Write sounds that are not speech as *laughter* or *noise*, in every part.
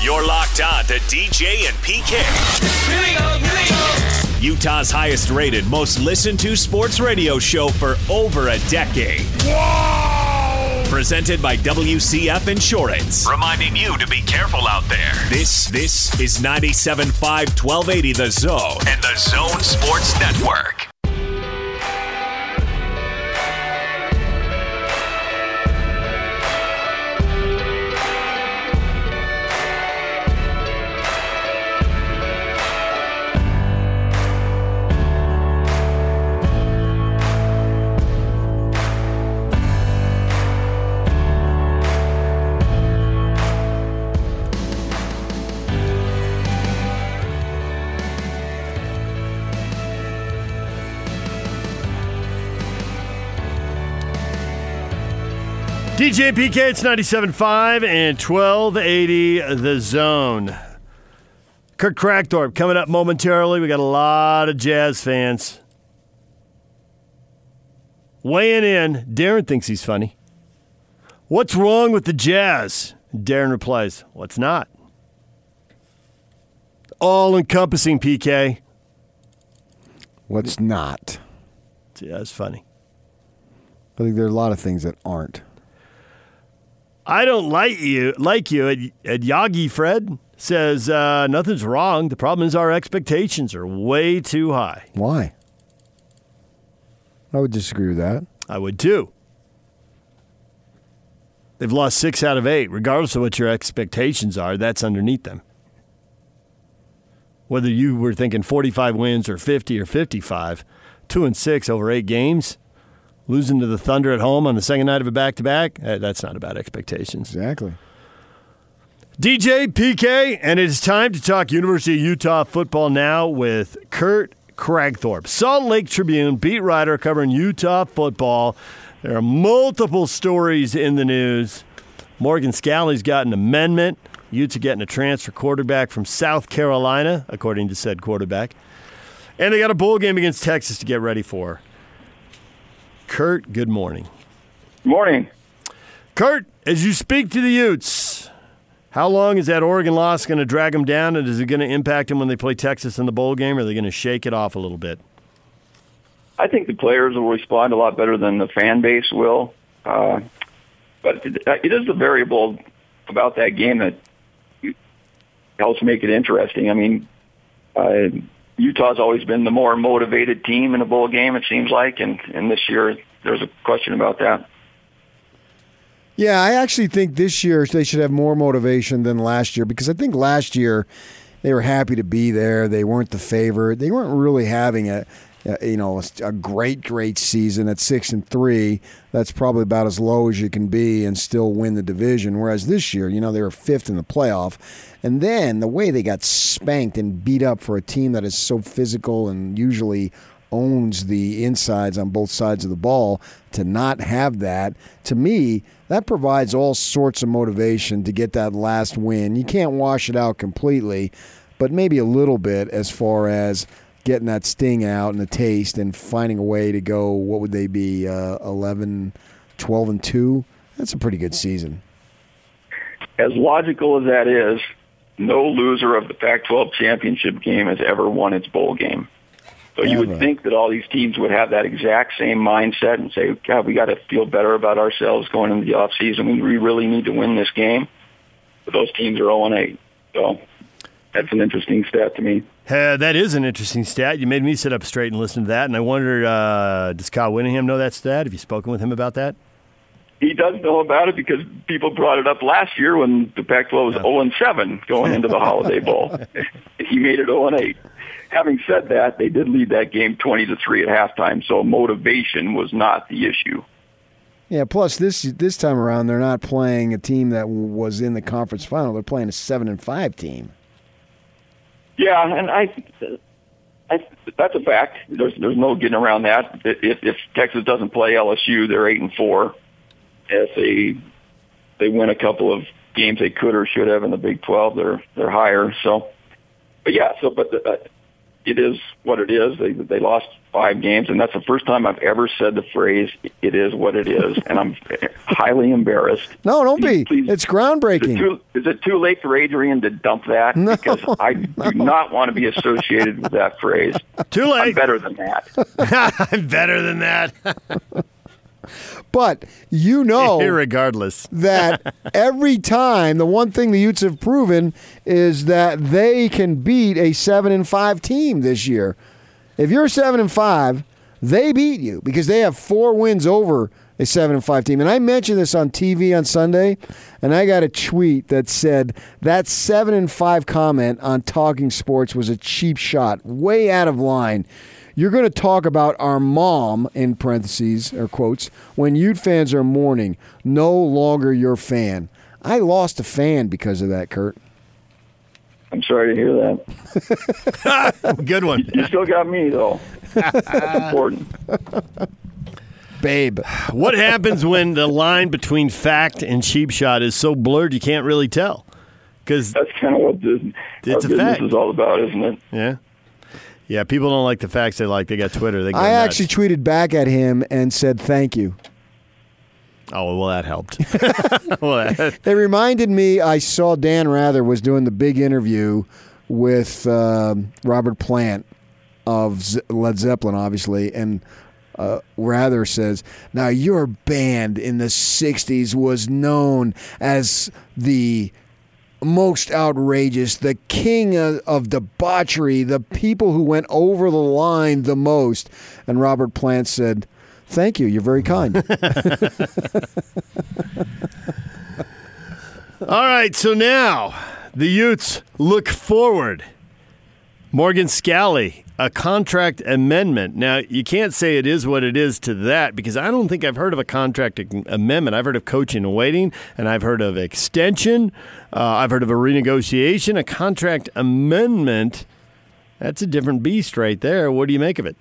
You're locked on to DJ and PK. Here we go, here we go. Utah's highest rated, most listened to sports radio show for over a decade. Whoa! Presented by WCF Insurance. Reminding you to be careful out there. This this is 97.5 1280 The Zone and the Zone Sports Network. DJ PK, it's 97.5 and 1280 The Zone. Kurt Kragthorpe coming up momentarily. We got a lot of Jazz fans. Weighing in, Darren thinks he's funny. What's wrong with the Jazz? Darren replies, What's not? All encompassing PK. What's not? Yeah, it's funny. I think there are a lot of things that aren't. I don't like you. Like you, at, at Yagi Fred says uh, nothing's wrong. The problem is our expectations are way too high. Why? I would disagree with that. I would too. They've lost six out of eight, regardless of what your expectations are. That's underneath them. Whether you were thinking 45 wins or 50 or 55, two and six over eight games losing to the Thunder at home on the second night of a back to back, that's not about expectations. Exactly. DJ PK, and it is time to talk University of Utah football now with Kurt Kragthorpe, Salt Lake Tribune beat writer covering Utah football. There are multiple stories in the news. Morgan Scalley's got an amendment. Utah getting a transfer quarterback from South Carolina, according to said quarterback. And they got a bowl game against Texas to get ready for. Kurt, good morning. Morning. Kurt, as you speak to the Utes, how long is that Oregon loss going to drag them down, and is it going to impact them when they play Texas in the bowl game, or are they going to shake it off a little bit? I think the players will respond a lot better than the fan base will. Uh, but it is the variable about that game that helps make it interesting. I mean, uh, Utah's always been the more motivated team in a bowl game. It seems like, and and this year there's a question about that. Yeah, I actually think this year they should have more motivation than last year because I think last year they were happy to be there. They weren't the favorite. They weren't really having a, you know a great great season at six and three. That's probably about as low as you can be and still win the division. Whereas this year, you know, they were fifth in the playoff, and then the way they got spanked and beat up for a team that is so physical and usually owns the insides on both sides of the ball to not have that to me that provides all sorts of motivation to get that last win. You can't wash it out completely but maybe a little bit as far as getting that sting out and the taste and finding a way to go what would they be uh, 11 12 and 2 that's a pretty good season. As logical as that is no loser of the Pac-12 championship game has ever won its bowl game. So you would think that all these teams would have that exact same mindset and say, God, we got to feel better about ourselves going into the off season. We really need to win this game. But those teams are 0 8. So that's an interesting stat to me. Uh, that is an interesting stat. You made me sit up straight and listen to that. And I wonder, uh, does Kyle Whittingham know that stat? Have you spoken with him about that? He does know about it because people brought it up last year when the Pac-12 was 0 and 7 going into the Holiday Bowl. *laughs* he made it 0 and 8. Having said that, they did lead that game 20 to 3 at halftime, so motivation was not the issue. Yeah, plus this this time around they're not playing a team that was in the conference final. They're playing a 7 and 5 team. Yeah, and I I, that's a fact. There's there's no getting around that. If, if Texas doesn't play LSU, they're eight and four if they they win a couple of games they could or should have in the Big 12, they're they're higher. So, but yeah, so but the, uh, it is what it is. They they lost five games, and that's the first time I've ever said the phrase "it is what it is," *laughs* and I'm highly embarrassed. No, don't please, be. Please, it's groundbreaking. Is it, too, is it, too, late for Adrian to dump that? No, because *laughs* I no. do not want to be associated with that phrase. Too late. I'm better than that. *laughs* I'm better than that. But you *laughs* know, regardless, *laughs* that every time the one thing the Utes have proven is that they can beat a seven and five team this year. If you're seven and five, they beat you because they have four wins over a seven and five team. And I mentioned this on TV on Sunday, and I got a tweet that said that seven and five comment on Talking Sports was a cheap shot, way out of line. You're going to talk about our mom, in parentheses or quotes, when Ute fans are mourning, no longer your fan. I lost a fan because of that, Kurt. I'm sorry to hear that. *laughs* Good one. You, you still got me, though. That's *laughs* important. Babe. What happens when the line between fact and cheap shot is so blurred you can't really tell? Because that's kind of what this, it's our a business fact. is all about, isn't it? Yeah. Yeah, people don't like the facts they like. They got Twitter. They I nuts. actually tweeted back at him and said thank you. Oh well, that helped. *laughs* well, that, *laughs* It reminded me I saw Dan Rather was doing the big interview with um Robert Plant of Z- Led Zeppelin, obviously, and uh, Rather says, "Now your band in the '60s was known as the." Most outrageous, the king of, of debauchery, the people who went over the line the most. And Robert Plant said, Thank you, you're very kind. *laughs* All right, so now the Utes look forward. Morgan Scalley, a contract amendment. Now, you can't say it is what it is to that because I don't think I've heard of a contract amendment. I've heard of coaching and waiting, and I've heard of extension. Uh, I've heard of a renegotiation. A contract amendment, that's a different beast right there. What do you make of it?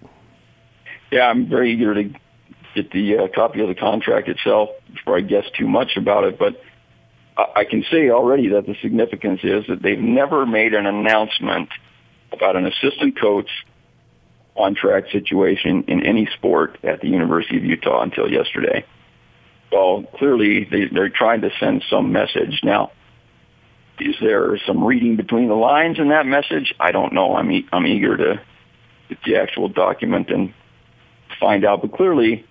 Yeah, I'm very eager to get the uh, copy of the contract itself before I guess too much about it. But I, I can say already that the significance is that they've never made an announcement about an assistant coach on track situation in any sport at the University of Utah until yesterday. Well, clearly they, they're trying to send some message. Now, is there some reading between the lines in that message? I don't know. I'm, e- I'm eager to get the actual document and find out. But clearly,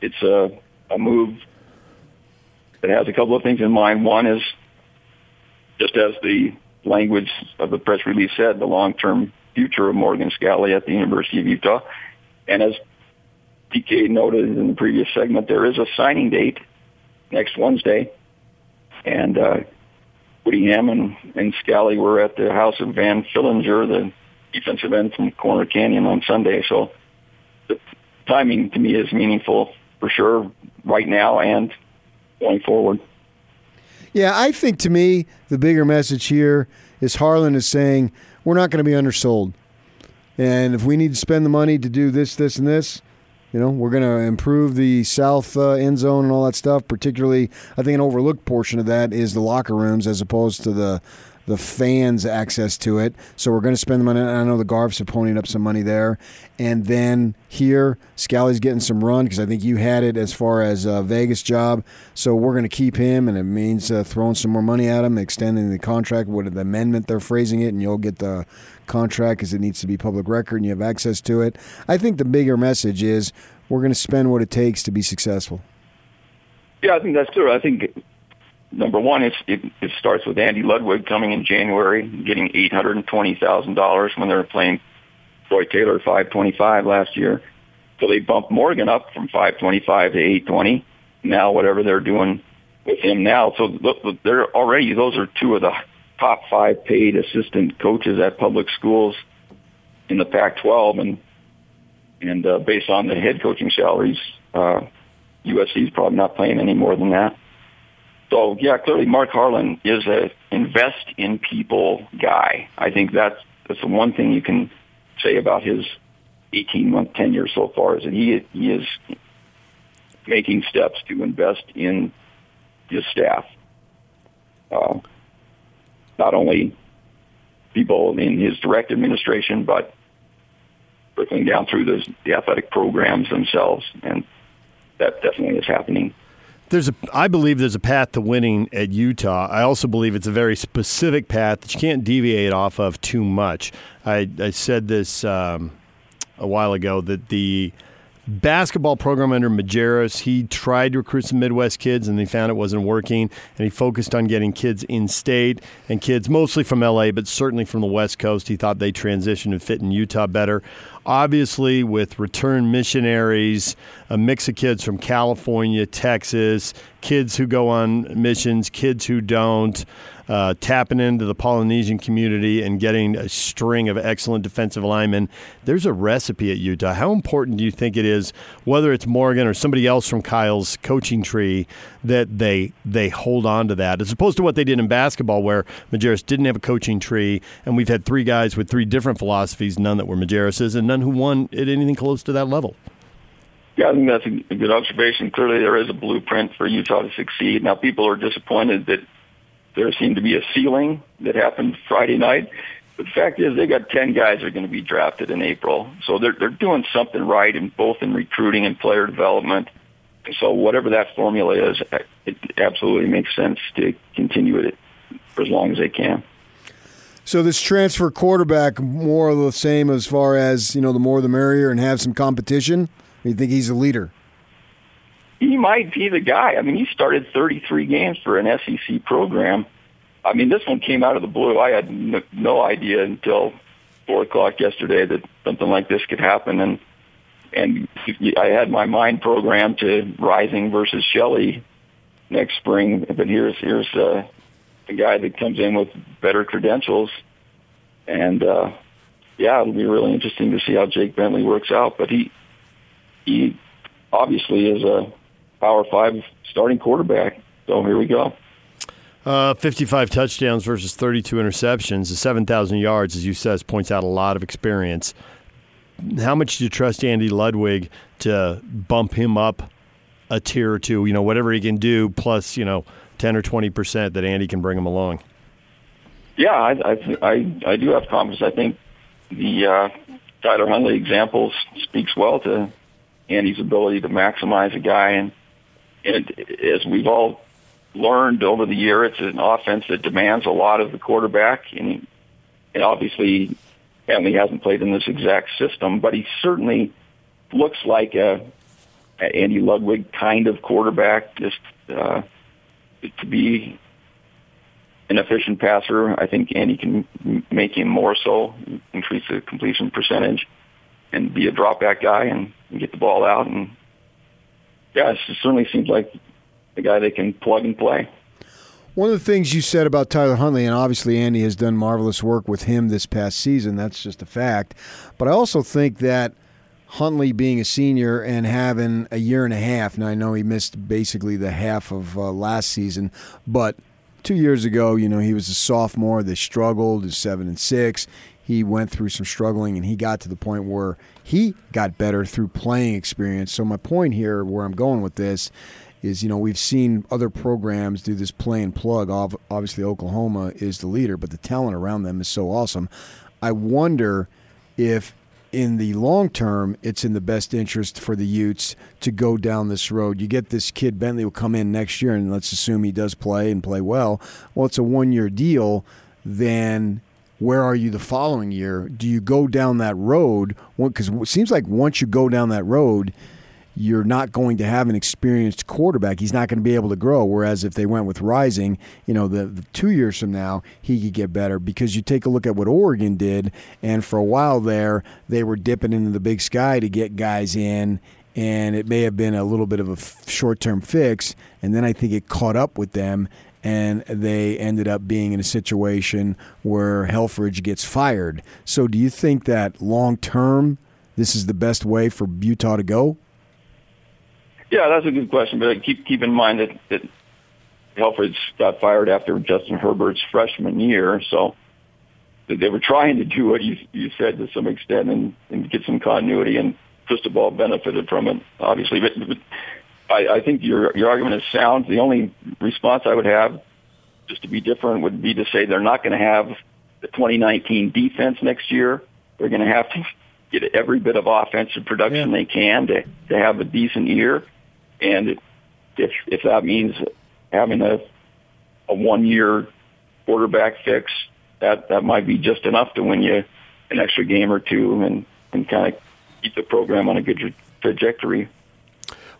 it's a, a move that has a couple of things in mind. One is, just as the language of the press release said, the long-term future of Morgan Scalley at the University of Utah. And as PK noted in the previous segment, there is a signing date next Wednesday. And uh, Whittingham and, and Scalley were at the house of Van Fillinger, the defensive end from Corner Canyon on Sunday. So the timing to me is meaningful for sure right now and going forward. Yeah, I think to me the bigger message here is Harlan is saying we're not going to be undersold, and if we need to spend the money to do this, this, and this, you know, we're going to improve the south uh, end zone and all that stuff. Particularly, I think an overlooked portion of that is the locker rooms as opposed to the the fans access to it. So we're going to spend the money. I know the Garffs are ponying up some money there, and then here Scalley's getting some run because I think you had it as far as Vegas job. So we're going to keep him, and it means uh, throwing some more money at him, extending the contract. What the amendment they're phrasing it, and you'll get the contract because it needs to be public record and you have access to it. I think the bigger message is we're going to spend what it takes to be successful. Yeah, I think that's true. I think number one, it, it starts with Andy Ludwig coming in January, getting eight hundred and twenty thousand dollars when they were playing Troy Taylor five twenty five last year. So they bumped Morgan up from five twenty five to eight twenty. Now whatever they're doing with him now, so they're already those are two of the top five paid assistant coaches at public schools in the Pac-12, and and uh, based on the head coaching salaries, uh, USC is probably not paying any more than that. So yeah, clearly Mark Harlan is a invest in people guy. I think that's that's the one thing you can say about his 18 month tenure so far is that he he is making steps to invest in his staff. Uh, not only people in his direct administration, but trickling down through those, the athletic programs themselves, and that definitely is happening. There's a, I believe there's a path to winning at Utah. I also believe it's a very specific path that you can't deviate off of too much. I, I said this um, a while ago that the basketball program under Majerus. He tried to recruit some Midwest kids, and he found it wasn't working. And he focused on getting kids in state and kids mostly from LA, but certainly from the West Coast. He thought they transitioned and fit in Utah better. Obviously, with return missionaries, a mix of kids from California, Texas, kids who go on missions, kids who don't uh, tapping into the Polynesian community and getting a string of excellent defensive linemen. There's a recipe at Utah. How important do you think it is, whether it's Morgan or somebody else from Kyle's coaching tree, that they they hold on to that, as opposed to what they did in basketball, where Majerus didn't have a coaching tree, and we've had three guys with three different philosophies, none that were Majerus's, and none who won at anything close to that level. Yeah, I think that's a good observation. Clearly, there is a blueprint for Utah to succeed. Now, people are disappointed that there seemed to be a ceiling that happened Friday night. But the fact is, they got ten guys that are going to be drafted in April, so they're they're doing something right in both in recruiting and player development. So whatever that formula is, it absolutely makes sense to continue it for as long as they can. So this transfer quarterback more of the same as far as you know, the more the merrier, and have some competition. you think he's a leader? he might be the guy. I mean, he started 33 games for an SEC program. I mean, this one came out of the blue. I had no, no idea until four o'clock yesterday that something like this could happen, and and I had my mind programmed to Rising versus Shelley next spring. But here's here's uh, a guy that comes in with better credentials, and uh, yeah, it'll be really interesting to see how Jake Bentley works out. But he he obviously is a Power Five starting quarterback. So here we go. Uh, 55 touchdowns versus 32 interceptions. The 7,000 yards, as you says, points out a lot of experience. How much do you trust Andy Ludwig to bump him up a tier or two? You know, whatever he can do, plus you know, 10 or 20 percent that Andy can bring him along. Yeah, I I I, I do have confidence. I think the uh, Tyler Huntley example speaks well to Andy's ability to maximize a guy and and as we've all learned over the year, it's an offense that demands a lot of the quarterback, and, and obviously, Henley hasn't played in this exact system, but he certainly looks like a, a Andy Ludwig kind of quarterback. Just uh, to be an efficient passer, I think Andy can make him more so, increase the completion percentage, and be a drop back guy and, get the ball out and yeah, it certainly seems like a guy they can plug and play. One of the things you said about Tyler Huntley, and obviously Andy has done marvelous work with him this past season, that's just a fact. But I also think that Huntley being a senior and having a year and a half, now I know he missed basically the half of uh, last season, but two years ago, you know, he was a sophomore. They struggled, is seven and six he went through some struggling and he got to the point where he got better through playing experience. So my point here, where I'm going with this, is you know we've seen other programs do this play and plug. Obviously, Oklahoma is the leader, but the talent around them is so awesome. I wonder if in the long term, it's in the best interest for the Utes to go down this road. You get this kid Bentley will come in next year, and let's assume he does play and play well. Well, it's a one year deal. Then where are you the following year? Do you go down that road? Because it seems like once you go down that road, you're not going to have an experienced quarterback. He's not going to be able to grow. Whereas if they went with Rising, you know, the, the, two years from now, he could get better because you take a look at what Oregon did, and for a while there, they were dipping into the big sky to get guys in, and it may have been a little bit of a short term fix. And then I think it caught up with them, and they ended up being in a situation where Helfrich gets fired. So, do you think that long term, this is the best way for Utah to go? Yeah, that's a good question. But keep keep in mind that, that Helfrich got fired after Justin Herbert's freshman year, so they were trying to do what you you said to some extent and, and get some continuity. And Cristobal benefited from it, obviously. But, but I, I think your your argument is sound. The only response I would have, just to be different, would be to say they're not going to have the 2019 defense next year. They're going to have to get every bit of offensive production yeah. they can to, to have a decent year. And if if that means having a a one year quarterback fix, that that might be just enough to win you an extra game or two and and kind of keep the program on a good trajectory.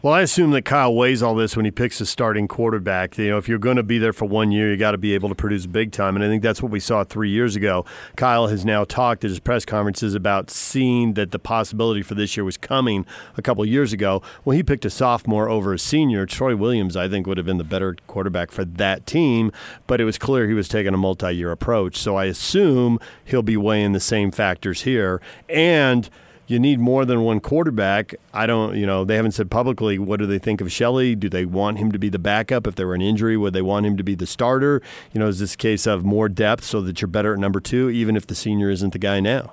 Well, I assume that Kyle weighs all this when he picks a starting quarterback. You know, if you're going to be there for one year, you got to be able to produce big time, and I think that's what we saw three years ago. Kyle has now talked at his press conferences about seeing that the possibility for this year was coming a couple years ago. Well, he picked a sophomore over a senior. Troy Williams, I think, would have been the better quarterback for that team, but it was clear he was taking a multi-year approach. So I assume he'll be weighing the same factors here, and – you need more than one quarterback. I don't, you know, they haven't said publicly what do they think of Shelley. Do they want him to be the backup if there were an injury? Would they want him to be the starter? You know, is this case of more depth so that you're better at number two, even if the senior isn't the guy now?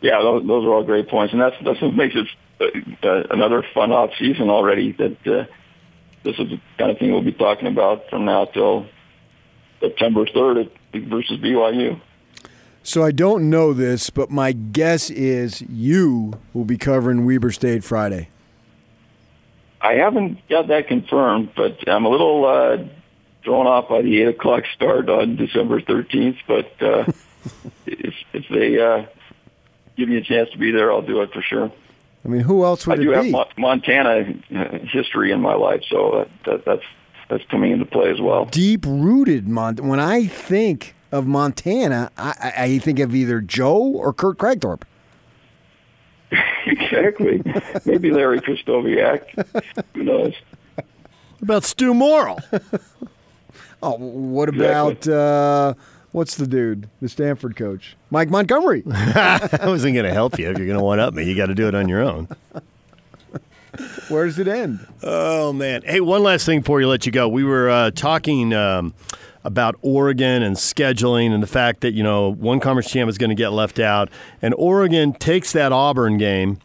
Yeah, those, those are all great points, and that's that's what makes it uh, uh, another fun off season already. That uh, this is the kind of thing we'll be talking about from now till September third versus BYU. So I don't know this, but my guess is you will be covering Weber State Friday. I haven't got that confirmed, but I'm a little uh, thrown off by the eight o'clock start on December 13th. But uh, *laughs* if, if they uh, give me a chance to be there, I'll do it for sure. I mean, who else would I do have Mo- Montana uh, history in my life, so that, that's that's coming into play as well. Deep rooted, Mont. When I think of Montana, I, I think of either Joe or Kurt Kragthorpe. *laughs* exactly. Maybe Larry Krystkowiak. Who knows? What about Stew Morrill? *laughs* oh, what about uh, what's the dude, the Stanford coach, Mike Montgomery? *laughs* I wasn't going to help you if you're going to one up me. You got to do it on your own. Where does it end? Oh man! Hey, one last thing before you let you go. We were uh, talking. Um, about Oregon and scheduling and the fact that, you know, one conference champ is going to get left out. And Oregon takes that Auburn game,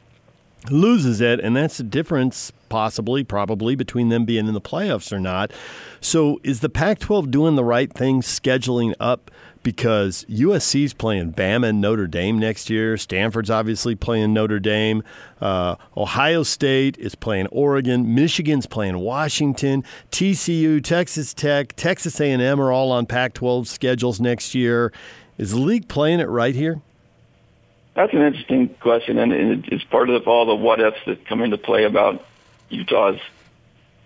loses it, and that's the difference, possibly, probably, between them being in the playoffs or not. So is the Pac 12 doing the right thing scheduling up? Because USC's playing Bama and Notre Dame next year. Stanford's obviously playing Notre Dame. Uh, Ohio State is playing Oregon. Michigan's playing Washington. TCU, Texas Tech, Texas A&M are all on Pac-12 schedules next year. Is the league playing it right here? That's an interesting question, and it's part of all the what ifs that come into play about Utah's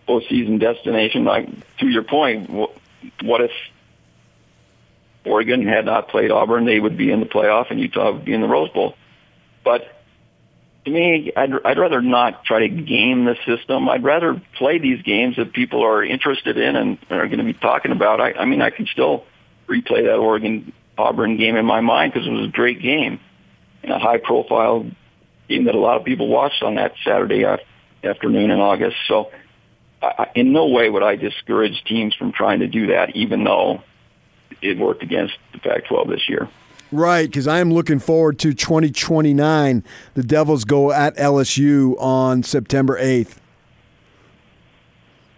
postseason destination. Like to your point, what if Oregon had not played Auburn, they would be in the playoff, and Utah would be in the Rose Bowl. But to me, I'd, I'd rather not try to game the system. I'd rather play these games that people are interested in and are going to be talking about. I, I mean, I can still replay that Oregon Auburn game in my mind because it was a great game and a high profile game that a lot of people watched on that Saturday afternoon in August. So I, in no way would I discourage teams from trying to do that, even though it worked against the Pac-12 this year. Right, because I am looking forward to 2029. The Devils go at LSU on September 8th.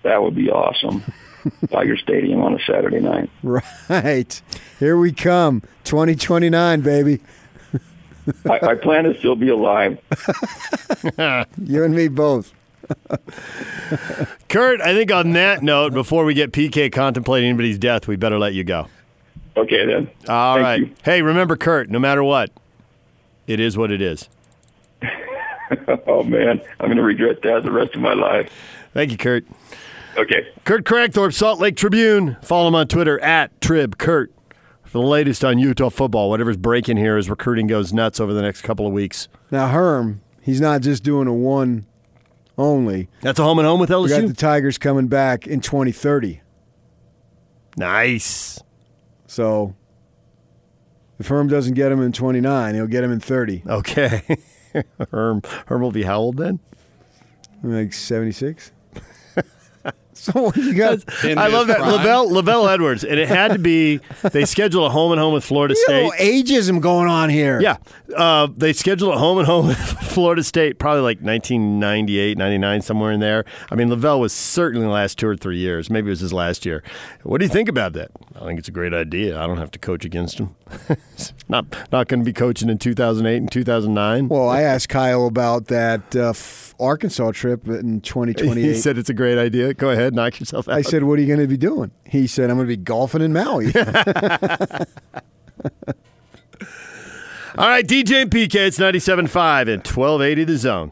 That would be awesome. *laughs* Tiger Stadium on a Saturday night. Right. Here we come. 2029, baby. *laughs* I, I plan to still be alive. *laughs* you and me both. Kurt, I think on that note, before we get PK contemplating anybody's death, we better let you go. Okay, then. All Thank right. You. Hey, remember, Kurt, no matter what, it is what it is. *laughs* oh, man. I'm going to regret that the rest of my life. Thank you, Kurt. Okay. Kurt Kragthorpe, Salt Lake Tribune. Follow him on Twitter at TribKurt for the latest on Utah football. Whatever's breaking here as recruiting goes nuts over the next couple of weeks. Now, Herm, he's not just doing a one only. That's a home and home with LSU. We got the Tigers coming back in 2030. Nice. So if Herm doesn't get him in 29, he'll get him in 30. Okay. *laughs* Herm, Herm will be how old then? Like 76. So *laughs* you guys, I his love that. LaVell LaVell Edwards, and it had to be. They scheduled a home and home with Florida You know, State. ageism going on here. Yeah, uh, they scheduled a home and home with *laughs* Florida State, probably like 1998, 99, somewhere in there. I mean, LaVell was certainly the last two or three years. Maybe it was his last year. What do you think about that? I think it's a great idea. I don't have to coach against him. *laughs* not not going to be coaching in 2008 and 2009. Well, I asked Kyle about that uh, f- Arkansas trip in 2028. he said it's a great idea. Go ahead, knock yourself out. I said, "What are you going to be doing?" He said, "I'm going to be golfing in Maui." *laughs* *laughs* All right, DJ and PK, it's 97.5 and 1280 the zone.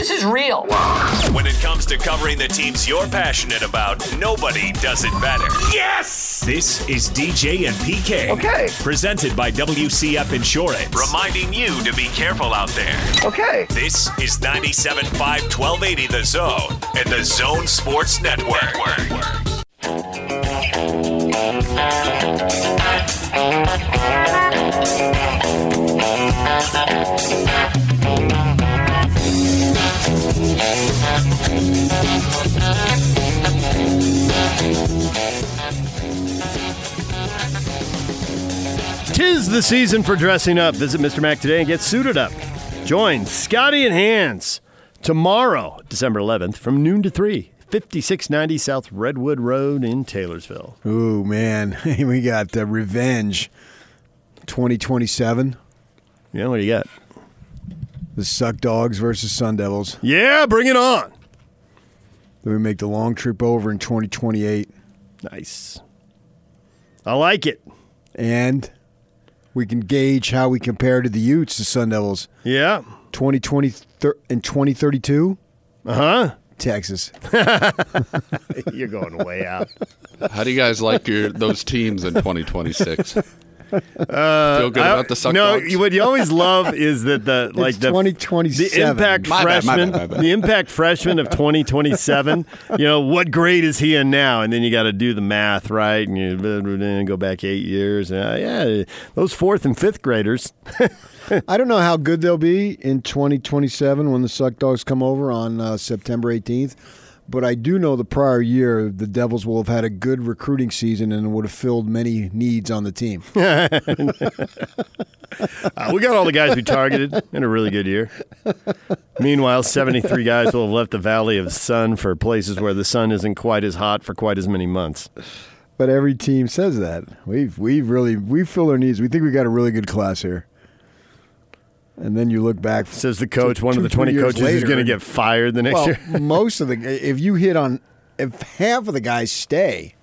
This is real. when it comes to covering the teams you're passionate about, nobody does it better. Yes! This is DJ and PK. Okay. Presented by WCF Insurance. Reminding you to be careful out there. Okay. This is 97.5 1280 The Zone and the Zone Sports Network. Tis the season for dressing up. Visit Mr. Mac today and get suited up. Join Scotty and Hans tomorrow, December 11th, from noon to 3, 5690 South Redwood Road in Taylorsville. Ooh man, *laughs* we got uh, Revenge 2027. Yeah, what do you got? The Suck Dogs versus Sun Devils. Yeah, bring it on. Then we make the long trip over in 2028, Nice. I like it. and we can gauge how we compare to the Utes, the Sun Devils. Yeah. 2020 thir- and 2032, Uh huh. Texas. *laughs* You're going way out. How do you guys like your those teams in 2026? *laughs* *laughs* Feel good about the suck Uh, no, dogs? what you always *laughs* love is that the like It's the 2027. the impact My bad, my freshman, bad, my bad. the impact freshman of 2027. you know what grade is he in now? And then you got to do the math right, and you then go back eight years. Uh, yeah, those fourth and fifth graders. *laughs* I don't know how good they'll be in 2027 when the Suck Dogs come over on uh, September 18th, but I do know the prior year the Devils will have had a good recruiting season and would have filled many needs on the team. *laughs* Uh, we got all the guys we targeted in a really good year. Meanwhile, 73 guys will have left the Valley of the Sun for places where the sun isn't quite as hot for quite as many months. But every team says that. We've we've really we fill our needs. We think we got a really good class here. And then you look back. Says the coach, one of the 20 years coaches is going to get fired the next Well, year. *laughs* most of the if you hit on if half of the guys stay,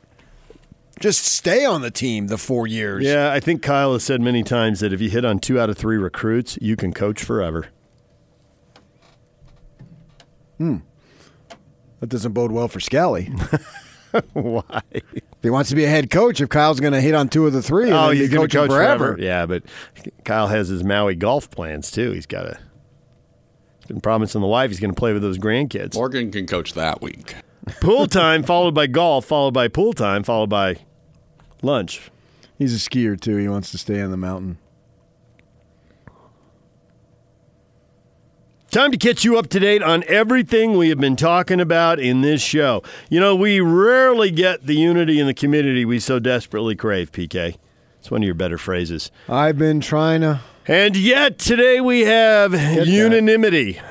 just stay on the team the four years. Yeah, I think Kyle has said many times that if you hit on two out of three recruits, you can coach forever. Hmm. That doesn't bode well for Scalley. *laughs* *laughs* Why? If he wants to be a head coach, if Kyle's going to hit on two of the three, and Oh, he's going to coaching coach forever. forever. Yeah, but Kyle has his Maui golf plans too. He's got a He's been promising the wife he's going to play with those grandkids. Morgan can coach that week. pool time followed by golf, followed by pool time, followed by lunch. He's a skier too. He wants to stay on the mountain. Time to catch you up to date on everything we have been talking about in this show. You know, we rarely get the unity in the community we so desperately crave, PK. It's one of your better phrases. I've been trying to. And yet today we have unanimity.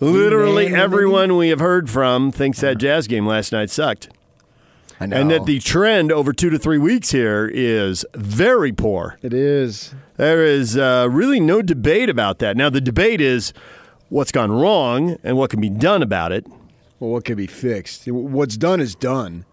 Literally Unanimity? everyone we have heard from thinks that jazz game last night sucked. I know. And that the trend over two to three weeks here is very poor. it is. There is uh, really no debate about that. Now, the debate is what's gone wrong and what can be done about it. Well, what can be fixed? What's done is done.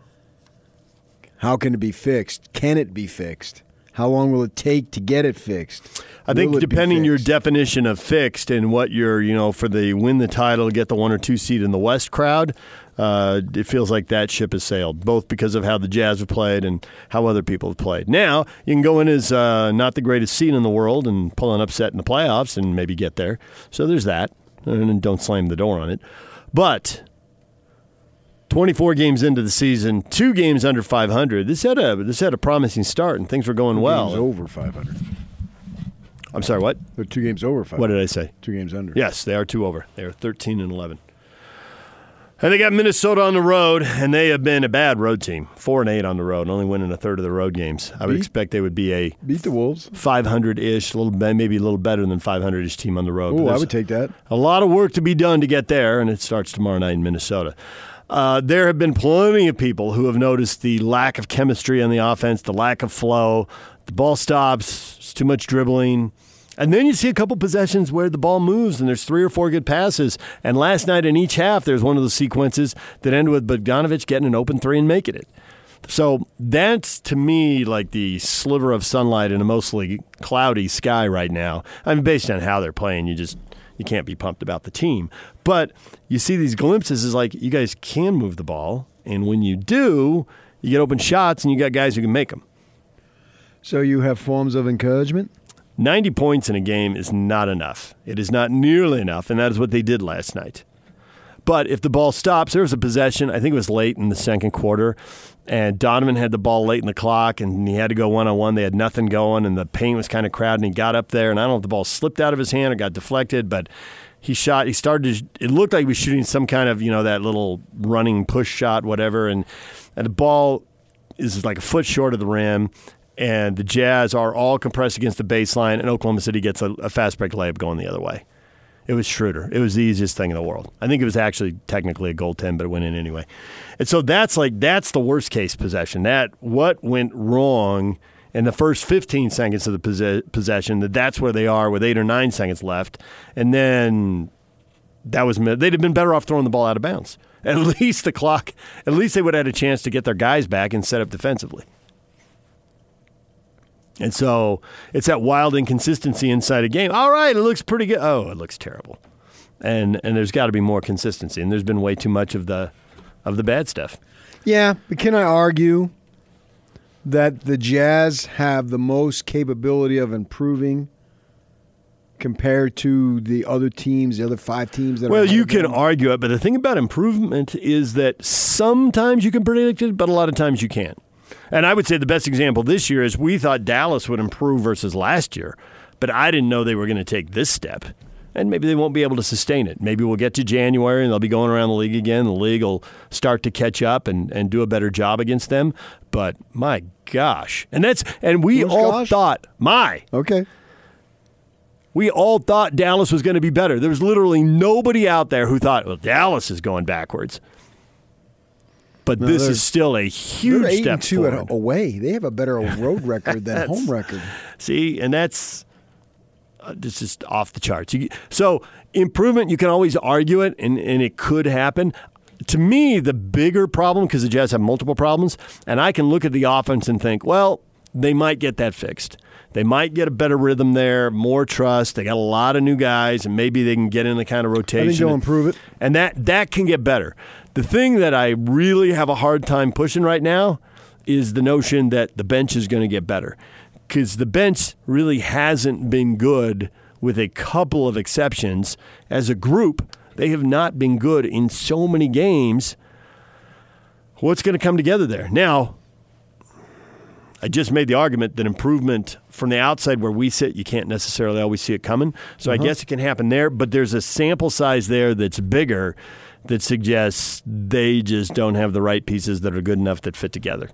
How can it be fixed? Can it be fixed? How long will it take to get it fixed? I think depending your definition of fixed and what you're, you know, for the win the title, get the one or two seed in the West crowd, uh, it feels like that ship has sailed, both because of how the Jazz have played and how other people have played. Now, you can go in as uh, not the greatest seed in the world and pull an upset in the playoffs and maybe get there. So there's that. And don't slam the door on it. But 24 games into the season, two games under 500. This had a this had a promising start, and things were going two well. Games over 500. I'm sorry, what? They're two games over 500. What did I say? Two games under. Yes, they are two over. They are 13 and 11. And they got Minnesota on the road, and they have been a bad road team. Four and eight on the road, only winning a third of the road games. I would beat, expect they would be a beat the Wolves, 500 ish, a little maybe a little better than 500 ish team on the road. Oh, I would take that. A lot of work to be done to get there, and it starts tomorrow night in Minnesota. Uh, there have been plenty of people who have noticed the lack of chemistry on the offense, the lack of flow. The ball stops, it's too much dribbling. And then you see a couple possessions where the ball moves and there's three or four good passes. And last night in each half, there's one of those sequences that ended with Bogdanovich getting an open three and making it. So that's to me like the sliver of sunlight in a mostly cloudy sky right now. I mean, based on how they're playing, you just you can't be pumped about the team. But you see these glimpses is like you guys can move the ball, and when you do, you get open shots and you got guys who can make them. So you have forms of encouragement. 90 points in a game is not enough. It is not nearly enough, and that is what they did last night. But if the ball stops, there was a possession, I think it was late in the second quarter, and Donovan had the ball late in the clock, and he had to go one on one. They had nothing going, and the paint was kind of crowded, and he got up there, and I don't know if the ball slipped out of his hand or got deflected, but he shot, he started to, it looked like he was shooting some kind of, you know, that little running push shot, whatever, and, and the ball is like a foot short of the rim, and the Jazz are all compressed against the baseline, and Oklahoma City gets a, a fast break layup going the other way. It was Schroeder. It was the easiest thing in the world. I think it was actually technically a goaltend, but it went in anyway. And so that's like that's the worst case possession. That what went wrong in the first 15 seconds of the possession. That that's where they are with eight or nine seconds left, and then that was they'd have been better off throwing the ball out of bounds. *laughs* At least the clock. At least they would have had a chance to get their guys back and set up defensively. And so it's that wild inconsistency inside a game. All right, it looks pretty good. Oh, it looks terrible. And and there's got to be more consistency. And there's been way too much of the of the bad stuff. Yeah, but can I argue that the Jazz have the most capability of improving compared to the other teams, the other five teams that Well, you can argue it, but the thing about improvement is that sometimes you can predict it, but a lot of times you can't. And I would say the best example this year is we thought Dallas would improve versus last year, but I didn't know they were going to take this step. And maybe they won't be able to sustain it. Maybe we'll get to January and they'll be going around the league again. The league will start to catch up and, and do a better job against them. But my gosh. And that's and we Who's all gosh? thought my Okay. we all thought Dallas was going to be better. There was literally nobody out there who thought, well, Dallas is going backwards. But No, this is still a They're huge eight step and two forward. away. They have a better *laughs* road record than home record. See, and that's uh, this is off the charts. You, so improvement, you can always argue it, and, and it could happen. To me, the bigger problem because the Jazz have multiple problems, and I can look at the offense and think, well, they might get that fixed. They might get a better rhythm there, more trust. They got a lot of new guys, and maybe they can get in the kind of rotation. I think they'll improve it. and that that can get better. The thing that I really have a hard time pushing right now is the notion that the bench is going to get better because the bench really hasn't been good with a couple of exceptions. As a group, they have not been good in so many games. What's going to come together there? Now, I just made the argument that improvement from the outside where we sit, you can't necessarily always see it coming. So I uh-huh. guess it can happen there, but there's a sample size there that's bigger that suggests they just don't have the right pieces that are good enough that fit together.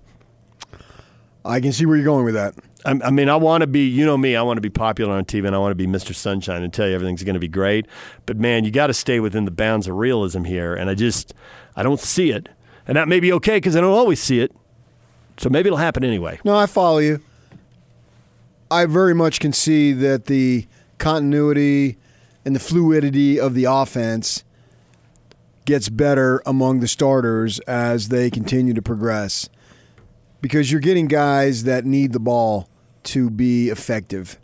I can see where you're going with that. I, I mean, I want to be, you know me, I want to be popular on TV and I want to be Mr. Sunshine and tell you everything's going to be great. But man, you got to stay within the bounds of realism here. And I just, I don't see it. And that may be okay because I don't always see it. So maybe it'll happen anyway. No, I follow you. I very much can see that the continuity and the fluidity of the offense gets better among the starters as they continue to progress. Because you're getting guys that need the ball to be effective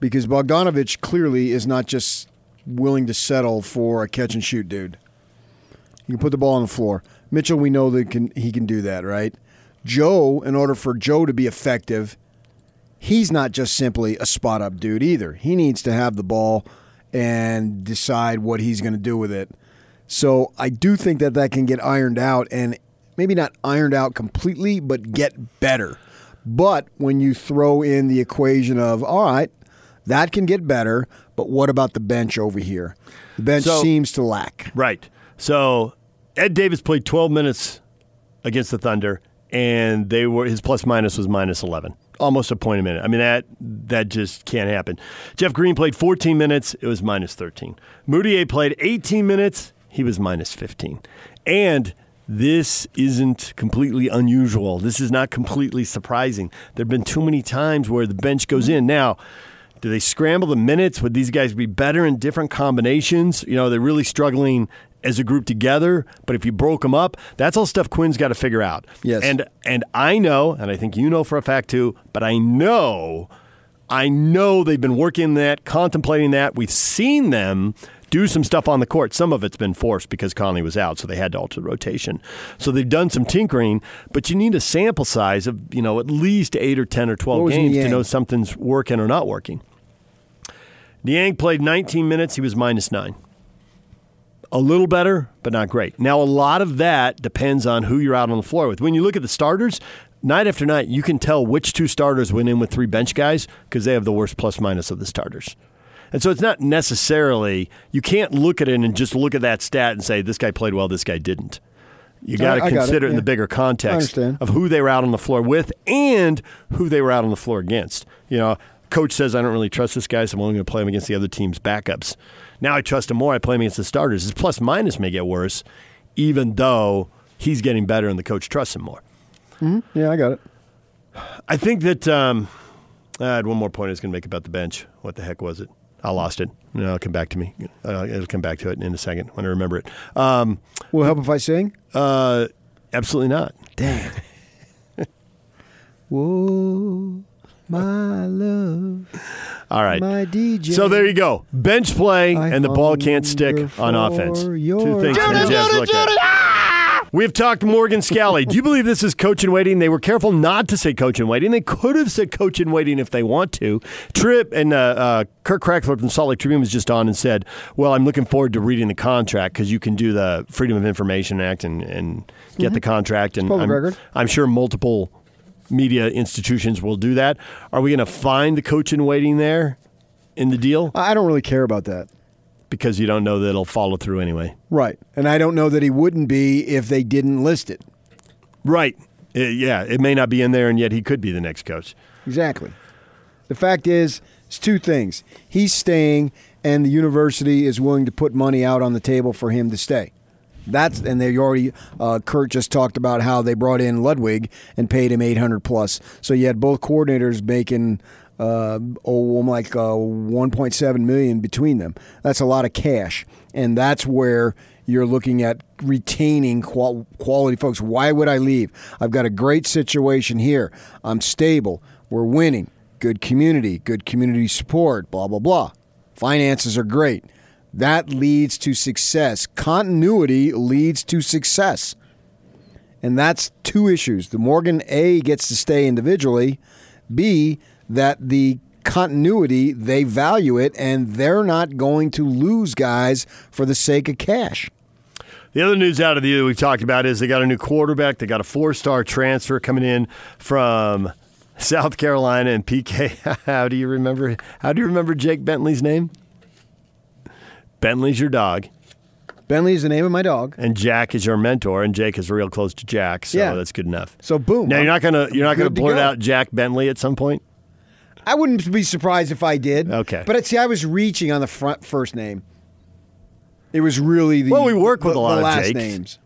because Bogdanovich clearly is not just willing to settle for a catch and shoot dude. You can put the ball on the floor. Mitchell, we know that can he can do that, right? Joe, in order for Joe to be effective, he's not just simply a spot up dude either. He needs to have the ball and decide what he's going to do with it. So I do think that that can get ironed out and maybe not ironed out completely, but get better. But when you throw in the equation of, all right, that can get better, but what about the bench over here? The bench So- seems to lack. Right. So Ed Davis played 12 minutes against the Thunder, and they were his plus minus was minus 11, almost a point a minute. I mean that that just can't happen. Jeff Green played 14 minutes, it was minus 13. Mudiay played 18 minutes, he was minus 15, and this isn't completely unusual. This is not completely surprising. There have been too many times where the bench goes in. Now, do they scramble the minutes? Would these guys be better in different combinations? You know, they're really struggling as a group together. But if you broke them up, that's all stuff Quinn's got to figure out. Yes. And and I know, and I think you know for a fact too. But I know, I know they've been working that, contemplating that. We've seen them do some stuff on the court. Some of it's been forced because Conley was out, so they had to alter the rotation. So they've done some tinkering, but you need a sample size of you know at least eight or ten or twelve games to know something's working or not working. Niang played 19 minutes. He was minus nine. A little better, but not great. Now, a lot of that depends on who you're out on the floor with. When you look at the starters, night after night, you can tell which two starters went in with three bench guys because they have the worst plus minus of the starters. And so it's not necessarily, you can't look at it and just look at that stat and say, this guy played well, this guy didn't. You got to I got it, consider it in the bigger context of who they were out on the floor with and who they were out on the floor against. You know, coach says I don't really trust this guy, so I'm only going to play him against the other team's backups. Now I trust him more. I play him against the starters. His plus minus may get worse, even though he's getting better and the coach trusts him more. Yeah, I got it. I think that um, I had one more point I was going to make about the bench. What the heck was it? I lost it. No, it'll come back to me. Uh, it'll come back to it in a second when I remember it. Um, Will it help if I sing? uh, absolutely not. Dang. *laughs* Whoa, my love, All right. my DJ. So there you go. Bench play I and the ball can't stick on offense. Two things for the touch. Jazz to look at. We've talked Morgan Scalley. Do you believe this is coach in waiting? They were careful not to say coach in waiting. They could have said coach in waiting if they want to. Trip and uh, uh, Kurt Kragthorpe from Salt Lake Tribune was just on and said, "Well, I'm looking forward to reading the contract because you can do the Freedom of Information Act and, and get the contract." And public I'm, record. I'm sure multiple media institutions will do that. Are we going to find the coach in waiting there in the deal? I don't really care about that. because you don't know that it'll follow through anyway. Right. And I don't know that he wouldn't be if they didn't list it. Right. Uh, yeah, it may not be in there, and yet he could be the next coach. Exactly. The fact is, it's two things. He's staying, and the university is willing to put money out on the table for him to stay. That's and they already. Uh, Kurt just talked about how they brought in Ludwig and paid him eight hundred plus. So you had both coordinators making uh, oh like uh, one point seven million between them. That's a lot of cash, and that's where you're looking at retaining qual- quality folks. Why would I leave? I've got a great situation here. I'm stable. We're winning. Good community. Good community support. Blah blah blah. Finances are great. That leads to success. Continuity leads to success. And that's two issues. The Morgan A gets to stay individually. B, that the continuity, they value it and they're not going to lose guys for the sake of cash. The other news out of the year we've talked about is they got a new quarterback. They got a four-star transfer coming in from South Carolina and PK. *laughs* How do you remember? How do you remember Jake Bentley's name? Bentley's your dog, Bentley is the name of my dog. and Jack is your mentor, and Jake is real close to Jack, so Yeah. that's good enough. So boom. Now you're not gonna you're not gonna Good to blurt go. out Jack Bentley at some point. I wouldn't be surprised if I did. Okay. But uh, see, I was reaching on the front first name. It was really the Well, we work with the, a lot the of last Jakes. names.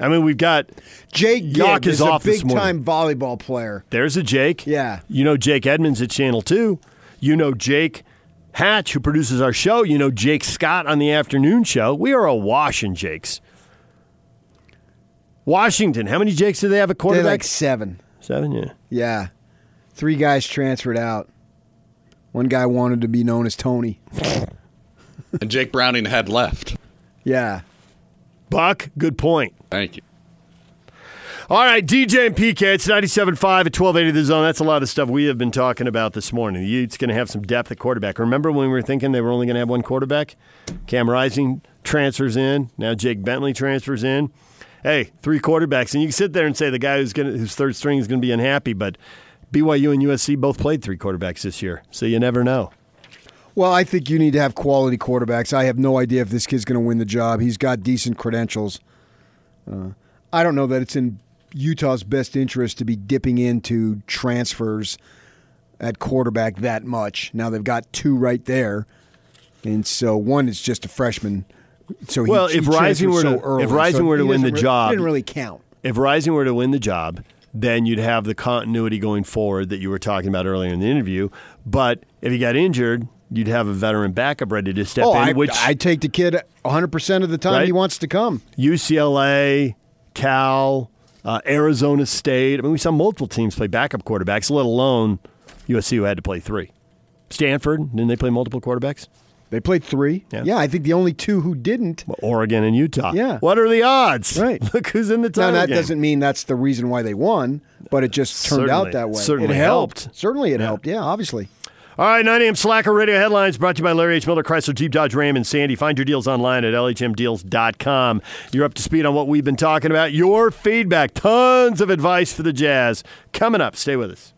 I mean, we've got Jake Yock Gibb is is, off a this big time volleyball player. There's a Jake. Yeah. You know Jake Edmonds at Channel 2. You know Jake Hatch, who produces our show. You know Jake Scott on the afternoon show. We are a wash in Jakes. Washington, how many Jakes do they have at They're quarterback? like seven. Seven, yeah. Yeah. Three guys transferred out. One guy wanted to be known as Tony. and Jake Browning had left. Yeah. Buck, good point. Thank you. All right, DJ and PK, it's 97.5 at 1280 The Zone. That's a lot of stuff we have been talking about this morning. The Utes going to have some depth at quarterback. Remember when we were thinking they were only going to have one quarterback? Cam Rising transfers in. Now Jake Bentley transfers in. Hey, three quarterbacks. And you can sit there and say the guy who's, gonna, whose third string is going to be unhappy, but BYU and USC both played three quarterbacks this year, so you never know. Well, I think you need to have quality quarterbacks. I have no idea if this kid's going to win the job. He's got decent credentials. Uh, I don't know that it's in Utah's best interest to be dipping into transfers at quarterback that much. Now they've got two right there, and so one is just a freshman. So he, well, if Rising were so to early, if Rising so were to win the doesn't re- job, didn't really count. if Rising were to win the job, then you'd have the continuity going forward that you were talking about earlier in the interview. But if he got injured, you'd have a veteran backup ready to step Oh, in, I, which I take the kid 100 percent of the time Right? he wants to come. UCLA, Cal, uh, Arizona State. I mean, we saw multiple teams play backup quarterbacks, let alone USC who had to play three. Stanford, didn't they play multiple quarterbacks? They played three. Yeah. I think the only two who didn't. Well, Oregon and Utah. Yeah. What are the odds? Right. *laughs* Look who's in the Now that game. doesn't mean that's the reason why they won, but it just turned Certainly- out that way. certainly it helped. helped. Certainly, it helped. Yeah, obviously. All right, 9 a.m. Slacker Radio headlines brought to you by Larry H. Miller, Chrysler, Jeep, Dodge, Ram, and Sandy. Find your deals online at LHMDeals.com. You're up to speed on what we've been talking about. Your feedback, tons of advice for the Jazz. Coming up, stay with us.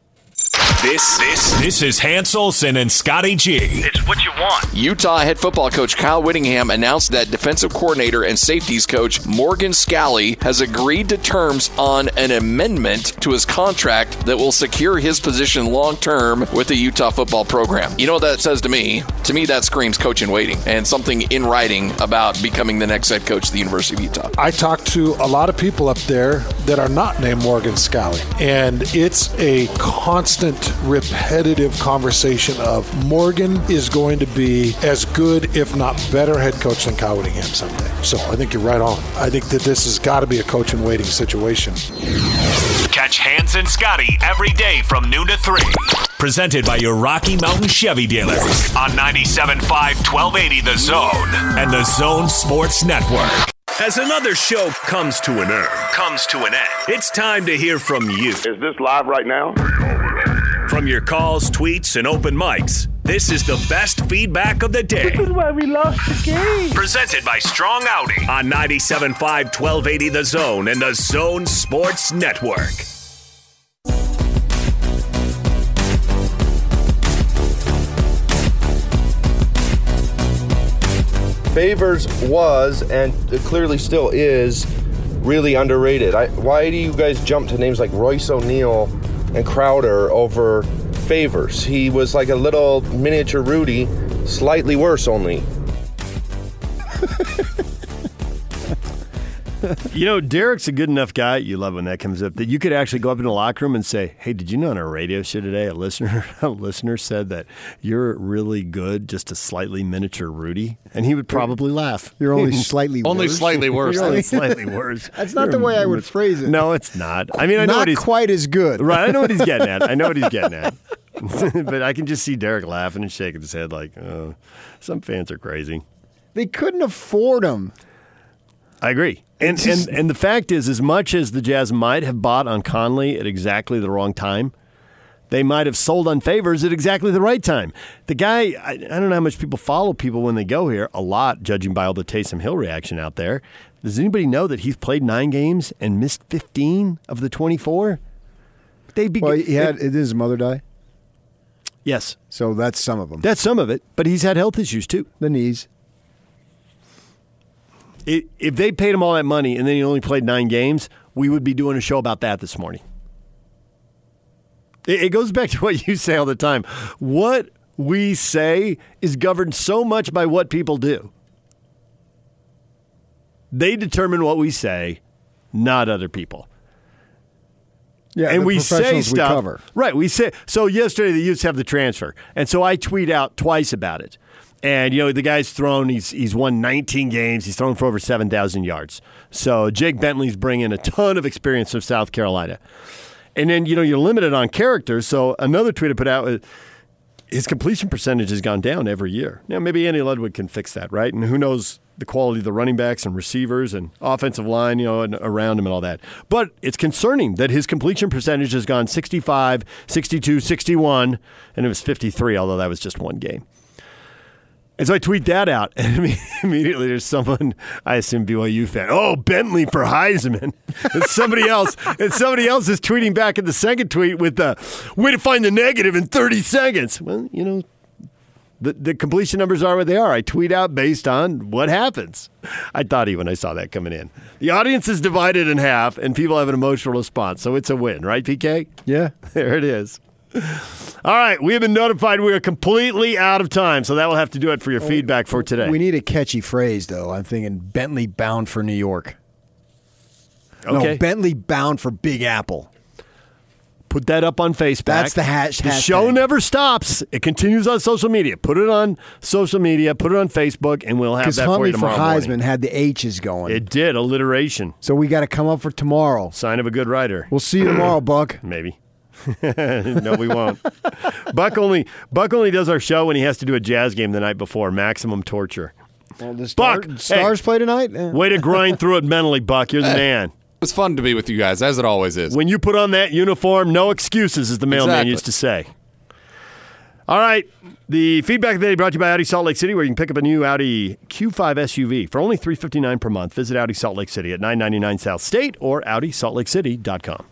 This this this is Hans Olsen and Scotty G. It's what you want. Utah head football coach Kyle Whittingham announced that defensive coordinator and safeties coach Morgan Scalley has agreed to terms on an amendment to his contract that will secure his position long term with the Utah football program. You know what that says to me? To me, that screams coach in waiting and something in writing about becoming the next head coach of the University of Utah. I talked to a lot of people up there that are not named Morgan Scalley, and it's a constant, repetitive conversation of Morgan is going to be as good, if not better, head coach than Kyle Whittingham someday. So I think you're right on. I think that this has got to be a coach in waiting situation. Catch Hans and Scotty every day from noon to 3. Presented by your Rocky Mountain Chevy dealers on 97.5 1280 The Zone and The Zone Sports Network. As another show comes to an end, comes to an end, it's time to hear from you. Is this live right now? From your calls, tweets, and open mics, this is the best feedback of the day. This is why we lost the game. Presented by Strong Outing on 97.5 1280 The Zone and The Zone Sports Network. Favors was and clearly still is really underrated. I, why do you guys jump to names like Royce O'Neale and Crowder over Favors? He was like a little miniature Rudy, slightly worse only. *laughs* *laughs* You know, Derrick's a good enough guy. You love when that comes up that you could actually go up in the locker room and say, "Hey, did you know on our radio show today a listener *laughs* a listener said that you're really good, just a slightly miniature Rudy?" And he would probably laugh. *laughs* You're only slightly Only worse. slightly worse. You're only slightly worse. That's not the way I would phrase it. No, it's not. I mean, I know Not what he's quite as good. right. I know what he's getting at. I know what he's getting at. but I can just see Derek laughing and shaking his head like, "Oh, some fans are crazy." They couldn't afford him. I agree. And, and and the fact is, as much as the Jazz might have bought on Conley at exactly the wrong time, they might have sold on favors at exactly the right time. The guy, I, I don't know how much people follow people when they go here. A lot, judging by all the Taysom Hill reaction out there. Does anybody know that he's played nine games and missed 15 of the 24? They be, Well, he had did his mother die, yes, so that's some of them. that's some of it, but he's had health issues too. the knees. If they paid him all that money and then he only played nine games, we would be doing a show about that this morning. It, it goes back to *laughs* what you say all the time. What we say is governed so much by what people do. They determine what we say, not other people. Yeah, and we say stuff. We. Right. We say so yesterday the Utes have the transfer. And so I tweet out twice about it. And you know, the guy's thrown he's he's won 19 games. He's thrown for over 7,000 yards. So Jake Bentley's bringing a ton of experience from South Carolina. And then, you know, you're limited on characters. So another tweet I put out, uh, his completion percentage has gone down every year. Now, maybe Andy Ludwig can fix that, right? And who knows the quality of the running backs and receivers and offensive line, you know, and around him and all that. But it's concerning that his completion percentage has gone 65, 62, 61, and it was 53, although that was just one game. And so I tweet that out, *laughs* and immediately there's someone, I assume BYU fan, oh, Bentley for Heisman. *laughs* and somebody else, and somebody else is tweeting back in the second tweet with the way to find the negative in 30 seconds. Well, you know, the, the completion numbers are what they are. I tweet out based on what happens. I thought even I saw that coming in. The audience is divided in half, and people have an emotional response, so it's a win, right, PK? Yeah. *laughs* There it is. All right, we have been notified we are completely out of time, so that will have to do it for your oh, feedback for today. We need a catchy phrase, though. I'm thinking Bentley bound for New York. Okay. No, Bentley bound for Big Apple. Put that up on Facebook. That's the hash. The show never stops. It continues on social media. Put it on social media. Put it on Facebook, and we'll have Because that for Huntley you for tomorrow Heisman morning. had the H's going. It did alliteration. so we got to come up for tomorrow. Sign of a good writer. We'll see you tomorrow, Buck. Maybe. *laughs* no, we won't. Buck only Buck only does our show when he has to do a jazz game the night before. Maximum torture. Well, the Buck, Stars hey. play tonight. Way to grind through it mentally, Buck. You're the man. It was fun to be with you guys, as it always is. When you put on that uniform, no excuses, as the mailman Exactly. used to say. All right. The feedback today brought to you by Audi Salt Lake City, where you can pick up a new Audi Q5 SUV for only 359 per month. Visit Audi Salt Lake City at 999 South State or AudiSaltLakeCity.com.